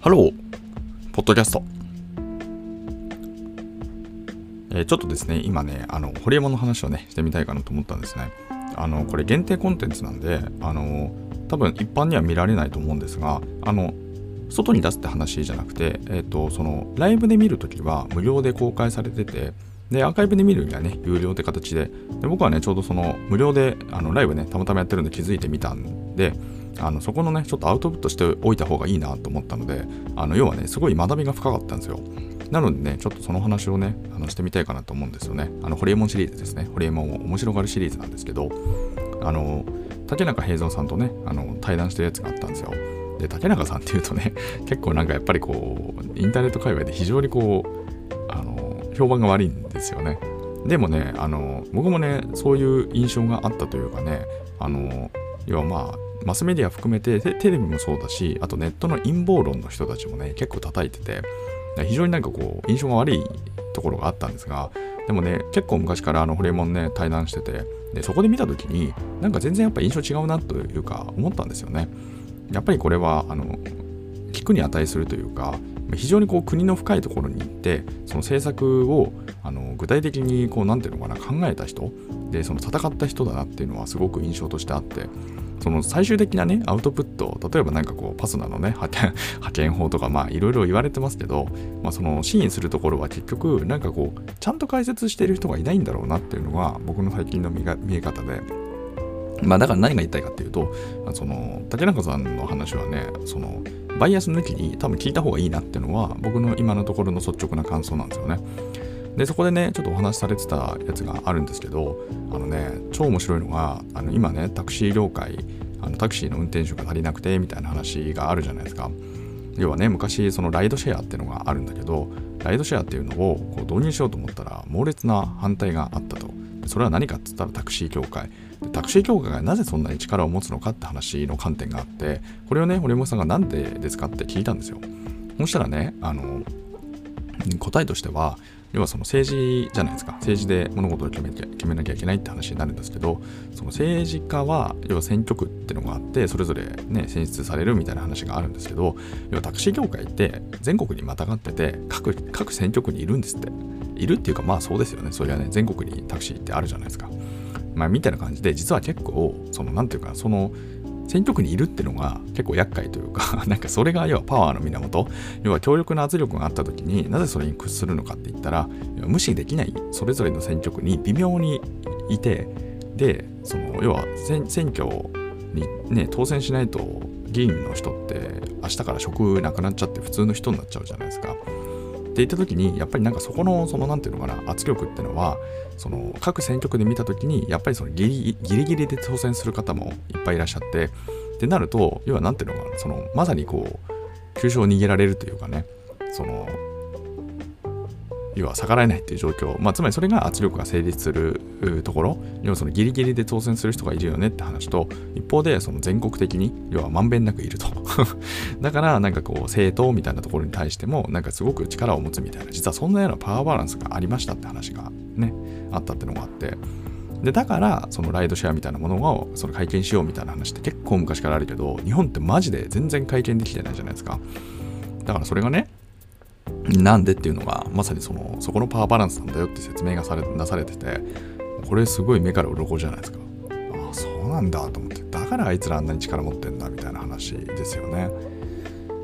ハロー、ポッドキャスト。えー、ちょっとですね、今ね、あの、ホリエモンの話をね、してみたいかなと思ったんですね。あの、これ限定コンテンツなんで、あの、多分一般には見られないと思うんですが、あの、外に出すって話じゃなくて、えっ、ー、と、その、ライブで見るときは無料で公開されてて、で、アーカイブで見るにはね、有料って形で、で僕はね、ちょうどその、無料で、あの、ライブね、たまたまやってるんで気づいてみたんで、あのそこのねちょっとアウトプットしておいた方がいいなと思ったのであの要はねすごい学びが深かったんですよ。なのでねちょっとその話をねあのしてみたいかなと思うんですよね。あのホリエモンシリーズですね。ホリエモンを面白がるシリーズなんですけどあの竹中平蔵さんとねあの対談してるやつがあったんですよ。で竹中さんっていうとね 結構なんかやっぱりこうインターネット界隈で非常にこうあの評判が悪いんですよね。でもねあの僕もねそういう印象があったというかねあの要はまあマスメディア含めてテレビもそうだしあとネットの陰謀論の人たちもね結構叩いてて非常になんかこう印象が悪いところがあったんですがでもね結構昔からあのホリエモンね対談しててでそこで見た時になんか全然やっぱ印象違うなというか思ったんですよね。やっぱりこれはあの聞くに値するというか非常にこう国の深いところに行ってその政策をあの具体的にこう何ていうのかな考えた人でその戦った人だなっていうのはすごく印象としてあってその最終的なねアウトプット例えばなんかこうパスナのね 派遣法とかまあいろいろ言われてますけど、まあ、その真意するところは結局なんかこうちゃんと解説してる人がいないんだろうなっていうのが僕の最近の見え方でまあだから何が言いたいかっていうとその竹中さんの話はねそのバイアス抜きに多分聞いた方がいいなっていうのは僕の今のところの率直な感想なんですよね。でそこでねちょっとお話しされてたやつがあるんですけどあのね超面白いのがあの今ねタクシー業界あのタクシーの運転手が足りなくてみたいな話があるじゃないですか。要はね昔そのライドシェアっていうのがあるんだけどライドシェアっていうのをこう導入しようと思ったら猛烈な反対があったと。それは何かっつったらタクシー協会タクシー協会がなぜそんなに力を持つのかって話の観点があってこれをね堀本さんが何でですかって聞いたんですよ。そしたらねあの答えとしては要はその政治じゃないですか。政治で物事を決め決めなきゃいけないって話になるんですけどその政治家は要は選挙区っていうのがあってそれぞれね選出されるみたいな話があるんですけど要はタクシー業界って全国にまたがってて各各選挙区にいるんですって。いるっていうかまあそうですよね。それはね全国にタクシーってあるじゃないですか。まあみたいな感じで実は結構そのなんていうかその選挙区にいるっていうのが結構厄介というか なんかそれが要はパワーの源要は強力な圧力があった時になぜそれに屈するのかって言ったら無視できないそれぞれの選挙区に微妙にいてでその要は選挙にね当選しないと議員の人って明日から職なくなっちゃって普通の人になっちゃうじゃないですか。って言った時にやっぱりなんかそこのその何て言うのかな圧力っていうのはその各選挙区で見た時にやっぱりそのギリギリギリで当選する方もいっぱいいらっしゃってってなると要は何て言うのかなそのまさにこう急所を逃げられるというかねその要は逆らえないっていう状況、まあ、つまりそれが圧力が成立するところ。要はそのギリギリで当選する人がいるよねって話と一方でその全国的に要はまんべんなくいると。だからなんかこう政党みたいなところに対してもなんかすごく力を持つみたいな実はそんなようなパワーバランスがありましたって話がねあったってのがあって。でだからそのライドシェアみたいなものをその会見しようみたいな話って結構昔からあるけど日本ってマジで全然会見できてないじゃないですか。だからそれがねなんでっていうのがまさにそのそこのパワーバランスなんだよって説明がされ出されててこれすごい目から鱗じゃないですか。ああそうなんだと思って。だからあいつらあんなに力持ってんだみたいな話ですよね、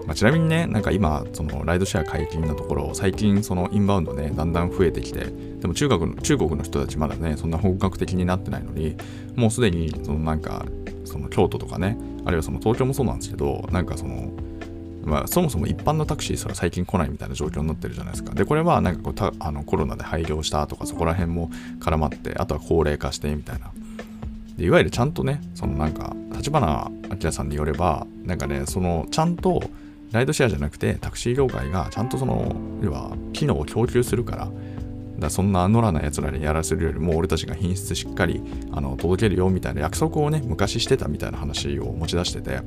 まあ、ちなみにねなんか今そのライドシェア解禁のところ最近そのインバウンドねだんだん増えてきてでも中国の中国の人たちまだねそんな本格的になってないのにもうすでにそのなんかその京都とかねあるいはその東京もそうなんですけどなんかそのまあ、そもそも一般のタクシーすら最近来ないみたいな状況になってるじゃないですか。で、これはなんかこうたあのコロナで廃業したとかそこら辺も絡まって、あとは高齢化してみたいな。でいわゆるちゃんとね、そのなんか、立花明さんによれば、なんかね、そのちゃんとライドシェアじゃなくてタクシー業界がちゃんとその、要は機能を供給するから、だそんな乗らない奴らにやらせるよりも俺たちが品質しっかりあの届けるよみたいな約束をね昔してたみたいな話を持ち出してて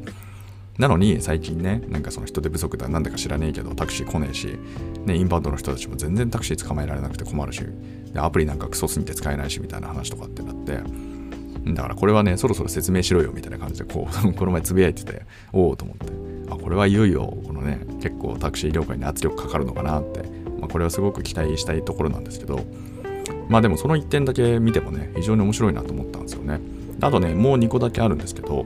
なのに最近ね、なんかその人手不足だなんだか知らねえけど、タクシー来ねえし、ね、インバウンドの人たちも全然タクシー捕まえられなくて困るし、でアプリなんかクソすぎて使えないしみたいな話とかってなって、だからこれはね、そろそろ説明しろよみたいな感じで、こう、この前つぶやいてて、おおと思って。あこれはいよいよこのね結構タクシー業界に圧力かかるのかなって、まあ、これはすごく期待したいところなんですけど。まあでもその1点だけ見てもね非常に面白いなと思ったんですよね。あとねもう2個だけあるんですけど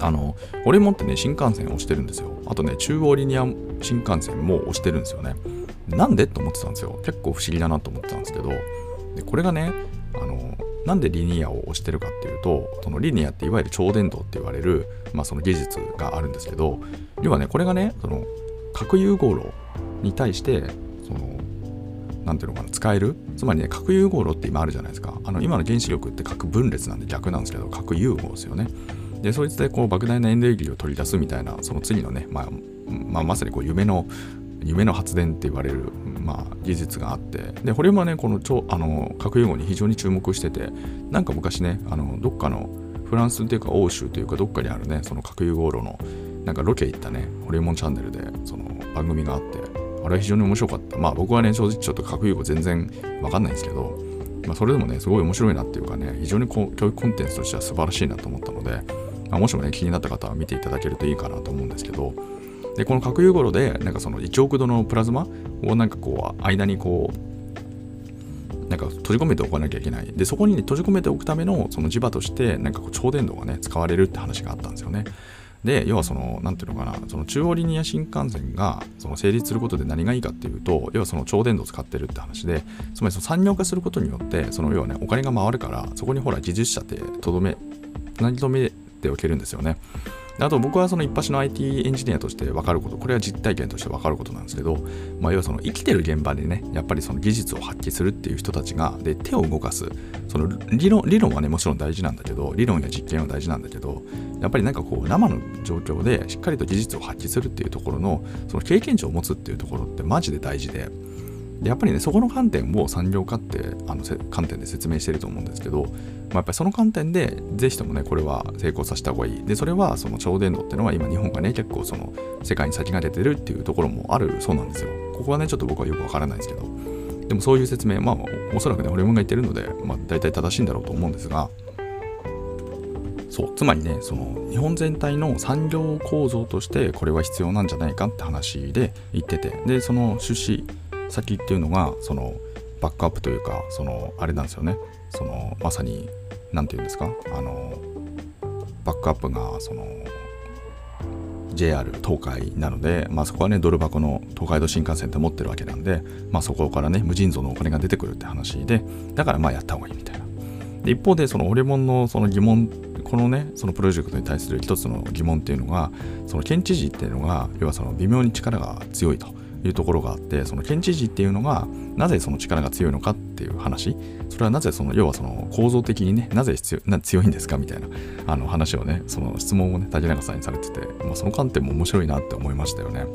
あの俺もってね新幹線押してるんですよ。あとね中央リニア新幹線も押してるんですよね。なんでと思ってたんですよ。結構不思議だなと思ってたんですけど。でこれがねあのなんでリニアを押してるかっていうとそのリニアっていわゆる超電導って言われる、まあ、その技術があるんですけど要はねこれがねその核融合炉に対してその何ていうのかな使える？つまりね核融合炉って今あるじゃないですか。あの今の原子力って核分裂なんで逆なんですけど核融合ですよね。でそいつでこう莫大なエネルギーを取り出すみたいなその次のね、まあ、まあ、まさにこう夢の夢の発電って言われる、まあ、技術があってでこれもねこの超あの核融合に非常に注目しててなんか昔ねあのどっかのフランスっていうか欧州というかどっかにあるねその核融合炉のなんかロケ行ったねホリエモンチャンネルでその番組があってあれは非常に面白かった。まあ僕はね正直ちょっと核融合全然わかんないんですけど、まあ、それでもねすごい面白いなっていうかね非常にこう教育コンテンツとしては素晴らしいなと思ったので、まあ、もしもね気になった方は見ていただけるといいかなと思うんですけどでこの核融合炉でなんかその1億度のプラズマをなんかこう間にこうなんか閉じ込めておかなきゃいけない。でそこに、ね、閉じ込めておくためのその磁場としてなんかこう超電導がね使われるって話があったんですよね。で要はその何ていうのかなその中央リニア新幹線がその成立することで何がいいかっていうと要はその超電導を使ってるって話でつまりその産業化することによってその要はねお金が回るからそこにほら技術者ってとどめ何とめておけるんですよね。あと僕はその一発の IT エンジニアとして分かること、これは実体験として分かることなんですけど、まあ、要はその生きてる現場でね、やっぱりその技術を発揮するっていう人たちが、で、手を動かす、その理論理論はね、もちろん大事なんだけど、理論や実験は大事なんだけど、やっぱりなんかこう、生の状況でしっかりと技術を発揮するっていうところの、その経験値を持つっていうところってマジで大事で、やっぱりねそこの観点を産業化ってあの観点で説明してると思うんですけど、まあ、やっぱりその観点でぜひともねこれは成功させた方がいい。でそれはその超電導っていうのは今日本がね結構その世界に先が出てるっていうところもあるそうなんですよ。ここはねちょっと僕はよくわからないですけど。でもそういう説明まあおそらくね俺もが言ってるので、まあ、大体正しいんだろうと思うんですが。そうつまりねその日本全体の産業構造としてこれは必要なんじゃないかって話で言ってて。でその出資先っていうのがそのバックアップというかそのあれなんですよね。そのまさに何て言うんですか？あのバックアップがその JR 東海なので、まあ、そこはねドル箱の東海道新幹線って持ってるわけなんで、まあ、そこからね無尽蔵のお金が出てくるって話でだからまあやった方がいいみたいな。一方でそのオレモンのその疑問このねそのプロジェクトに対する一つの疑問っていうのがその県知事っていうのが要はその微妙に力が強いと。いうところがあってその県知事っていうのがなぜその力が強いのかっていう話それはなぜその要はその構造的にねなぜ必要な強いんですかみたいなあの話をねその質問をね竹中さんにされてて、まあ、その観点も面白いなって思いましたよね。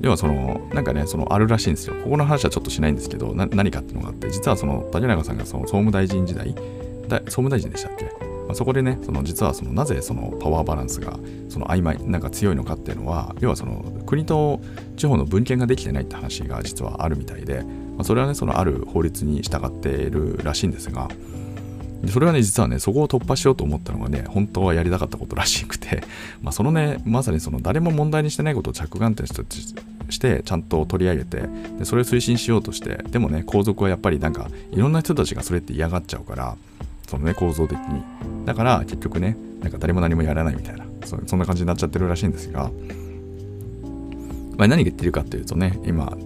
要はそのなんかねそのあるらしいんですよここの話はちょっとしないんですけど何かっていうのがあって実はその竹中さんがその総務大臣時代総務大臣でしたっけまあ、そこでねその実はそのなぜそのパワーバランスがその曖昧なんか強いのかっていうのは要はその国と地方の分権ができてないって話が実はあるみたいで、まあ、それはねそのある法律に従っているらしいんですがそれはね実はねそこを突破しようと思ったのがね本当はやりたかったことらしくて、まあ、そのねまさにその誰も問題にしてないことを着眼点としてちゃんと取り上げてでそれを推進しようとしてでもね皇族はやっぱりなんかいろんな人たちがそれって嫌がっちゃうからそのね構造的に。だから結局ねなんか誰も何もやらないみたいな。そそんな感じになっちゃってるらしいんですが、まあ、何言ってるかっていうとね今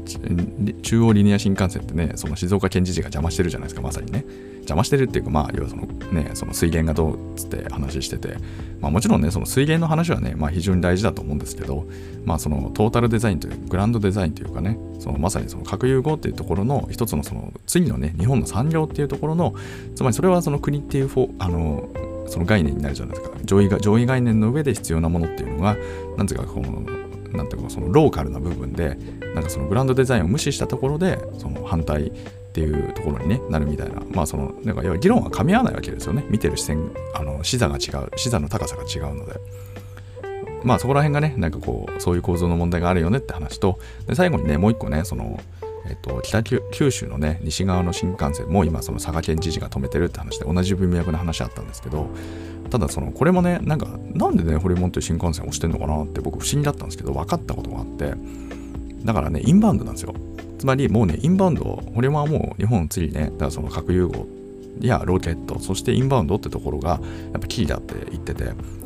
中央リニア新幹線ってねその静岡県知事が邪魔してるじゃないですかまさにね。邪魔してるっていうかまあ要はそのねその水源がどうっつって話してて。まあもちろんねその水源の話はねまあ非常に大事だと思うんですけどまあそのトータルデザインというグランドデザインというかねそのまさにその核融合っていうところの一つのその次のね日本の産業っていうところのつまりそれはその国っていうフォあのその概念になるじゃないですか。上位が上位概念の上で必要なものっていうのがなんていうかこのなんていうかそのローカルな部分でなんかそのグランドデザインを無視したところでその反対っていうところに、ね、なるみたいな、まあその、なんか要は議論は噛み合わないわけですよね。見てる視線、あの、視座が違う、視座の高さが違うので。まあそこら辺がね、なんかこう、そういう構造の問題があるよねって話と、で最後にね、もう一個ね、その、えっと、北九州のね、西側の新幹線も今、その佐賀県知事が止めてるって話で、同じ文脈の話あったんですけど、ただそのこれもねなんかなんでねホリモンって新幹線を押してんのかなって僕不思議だったんですけど分かったことがあってだからねインバウンドなんですよ。つまりもうねインバウンドホリモンはもう日本次ねだからその核融合やロケットそしてインバウンドってところがやっぱキーだって言ってて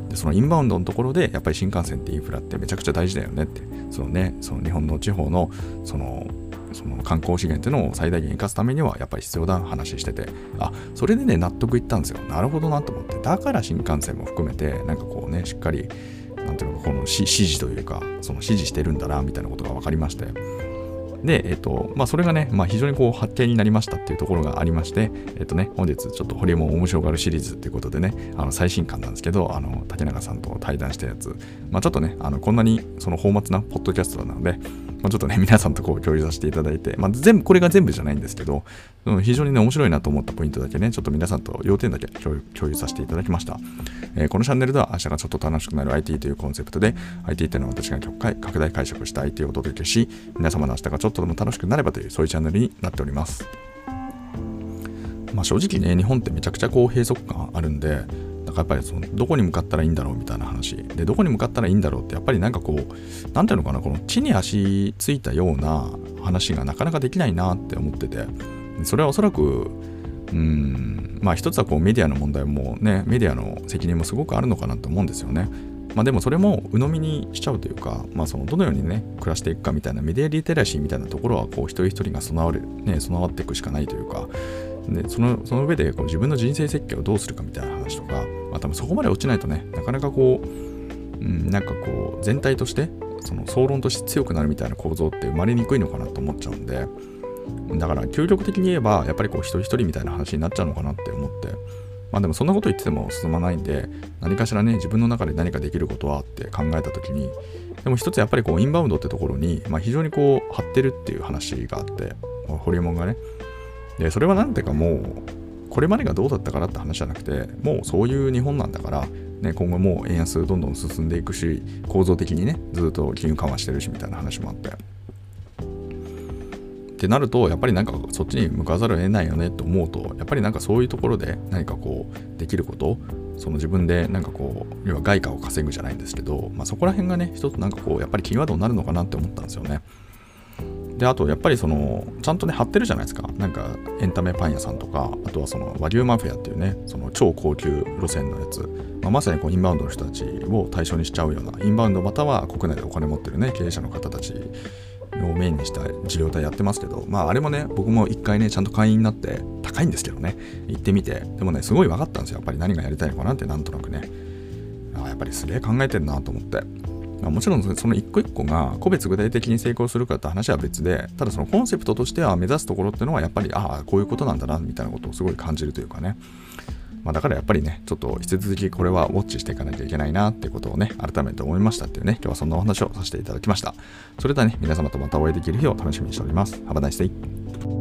でそのインバウンドのところでやっぱり新幹線ってインフラってめちゃくちゃ大事だよねってそのねその日本の地方のそのその観光資源っていうのを最大限生かすためにはやっぱり必要だ話しててあそれでね納得いったんですよ。なるほどなと思って。だから新幹線も含めてなんかこうねしっかりなんていうのかこの指示というかその指示してるんだなみたいなことが分かりまして。で、えっと、まあ、それがね、まあ、非常にこう発見になりましたっていうところがありまして、えっとね、本日ちょっとホリエモン面白がるシリーズっていうことでね、あの最新刊なんですけど、あの竹中さんと対談したやつ、まあ、ちょっとね、あのこんなにその放末なポッドキャストなので、まあ、ちょっとね、皆さんとこう共有させていただいて、まあ、全部、これが全部じゃないんですけど、非常にね、面白いなと思ったポイントだけね、ちょっと皆さんと要点だけ共有させていただきました。えー、このチャンネルでは明日がちょっと楽しくなる IT というコンセプトで、IT っていうのは私が拡大解釈した IT をお届けし、皆様の明日がちょっとでも楽しくなればという、そういうチャンネルになっております。まあ、正直ね、日本ってめちゃくちゃこう閉塞感あるんで、だかやっぱりそのどこに向かったらいいんだろうみたいな話。でどこに向かったらいいんだろうってやっぱりなんかこう何ていうのかなこの地に足ついたような話がなかなかできないなって思ってて。それはおそらくうんまあ一つはこうメディアの問題もねメディアの責任もすごくあるのかなと思うんですよね。まあでもそれも鵜呑みにしちゃうというか、まあそのどのようにね、暮らしていくかみたいなメディアリテラシーみたいなところはこう一人一人が備わる、ね、備わっていくしかないというか、でそのその上でこう自分の人生設計をどうするかみたいな話とか、まあ多分そこまで落ちないとね、なかなかこう、うん、なんかこう全体としてその総論として強くなるみたいな構造って生まれにくいのかなと思っちゃうんで、だから究極的に言えばやっぱりこう一人一人みたいな話になっちゃうのかなって思ってまあでもそんなこと言ってても進まないんで何かしらね自分の中で何かできることはって考えた時にでも一つやっぱりこうインバウンドってところに、まあ、非常にこう張ってるっていう話があってホリエモンがね。でそれはなんていうかもうこれまでがどうだったからって話じゃなくてもうそういう日本なんだから、ね、今後もう円安どんどん進んでいくし構造的にねずっと金融緩和してるしみたいな話もあってってなるとやっぱりなんかそっちに向かざるを得ないよねと思うとやっぱりなんかそういうところで何かこうできることその自分でなんかこう要は外貨を稼ぐじゃないんですけど、まあ、そこら辺がね一つなんかこうやっぱりキーワードになるのかなって思ったんですよね。であとやっぱりそのちゃんとね貼ってるじゃないですかなんかエンタメパン屋さんとかあとはその和牛マフィアっていうねその超高級路線のやつ、まあ、まさにこうインバウンドの人たちを対象にしちゃうようなインバウンドまたは国内でお金持ってるね経営者の方たちをメインにした事業体やってますけど、まああれもね、僕も一回ね、ちゃんと会員になって、高いんですけどね、行ってみて、でもね、すごい分かったんですよ。やっぱり何がやりたいのかなって、なんとなくね。あやっぱりすげえ考えてるなと思って。あ、もちろんその一個一個が個別具体的に成功するかって話は別で、ただそのコンセプトとしては目指すところっていうのはやっぱり、ああ、こういうことなんだな、みたいなことをすごい感じるというかね。まあ、だからやっぱりね、ちょっと引き続きこれはウォッチしていかなきゃいけないなってことをね、改めて思いましたっていうね、今日はそんなお話をさせていただきました。それではね、皆様とまたお会いできる日を楽しみにしております。Have a nice day!